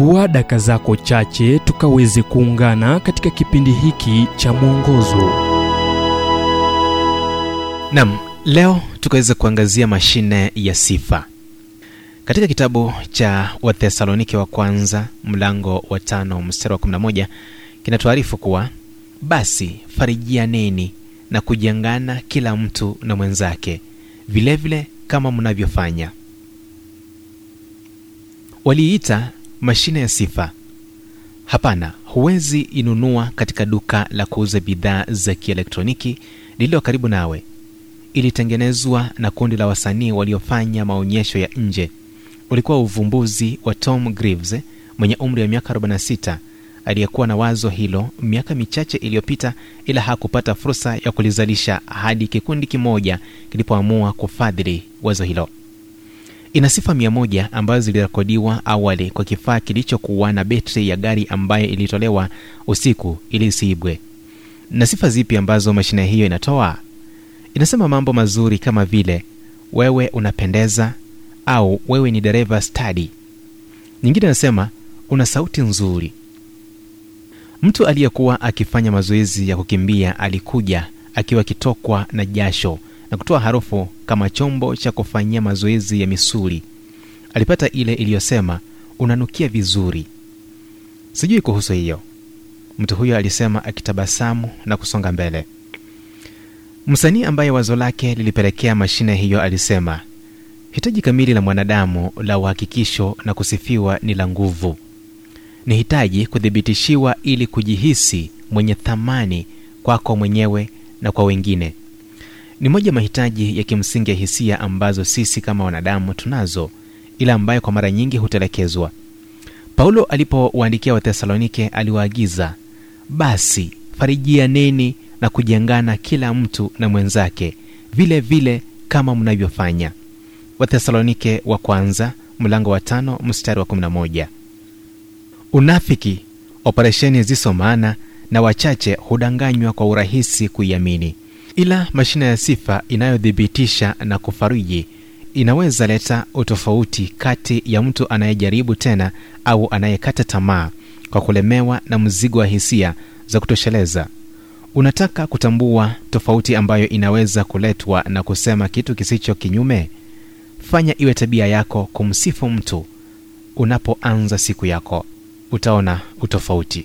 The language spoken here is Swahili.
chukua daka zako chache tukaweze kuungana katika kipindi hiki cha mwongozo. Nam leo tukaweza kuangazia mashine ya sifa. Katika kitabu cha wathesalonike wa kwanza mlango wa tano mstari wa 11 kinatuarifu kuwa basi farijianeni na kujengana kila mtu na mwenzake vilevile vile kama mnavyofanya. Waliiita mashine ya sifa. Hapana huwezi inunua katika duka la kuuza bidhaa za kielektroniki lililo karibu nawe. Ilitengenezwa na kundi la wasanii waliofanya maonyesho ya nje. Ulikuwa uvumbuzi wa tom greaves mwenye umri wa miaka 46 aliyekuwa na wazo hilo miaka michache iliyopita ila hakupata fursa ya kulizalisha hadi kikundi kimoja kilipoamua kufadhili wazo hilo ina sifa mia moja ambazo zilirekodiwa awali kwa kifaa kilichokuwa na betri ya gari ambayo ilitolewa usiku ili isiibwe. Na sifa zipi ambazo mashine hiyo inatoa? Inasema mambo mazuri kama vile wewe unapendeza au wewe ni dereva stadi. Nyingine anasema una sauti nzuri. Mtu aliyekuwa akifanya mazoezi ya kukimbia alikuja akiwa akitokwa na jasho na kutoa harufu kama chombo cha kufanyia mazoezi ya misuli. Alipata ile iliyosema unanukia vizuri. Sijui kuhusu hiyo. Mtu huyo alisema akitabasamu na kusonga mbele. Msanii ambaye wazo lake lilipelekea mashine hiyo alisema hitaji kamili la mwanadamu la uhakikisho na kusifiwa ni la nguvu. Ni hitaji kuthibitishiwa ili kujihisi mwenye thamani kwako mwenyewe na kwa wengine ni moja mahitaji ya kimsingi ya hisia ambazo sisi kama wanadamu tunazo ila ambayo kwa mara nyingi hutelekezwa. Paulo alipowaandikia wathesalonike aliwaagiza basi farijianeni na kujengana kila mtu na mwenzake vile vile kama mnavyofanya. Wathesalonike wa kwanza mlango wa tano mstari wa 11 unafiki operesheni ziso maana na wachache hudanganywa kwa urahisi kuiamini ila mashine ya sifa inayothibitisha na kufariji inaweza leta utofauti kati ya mtu anayejaribu tena au anayekata tamaa kwa kulemewa na mzigo wa hisia za kutosheleza. Unataka kutambua tofauti ambayo inaweza kuletwa na kusema kitu kisicho kinyume? Fanya iwe tabia yako kumsifu mtu unapoanza siku yako. Utaona utofauti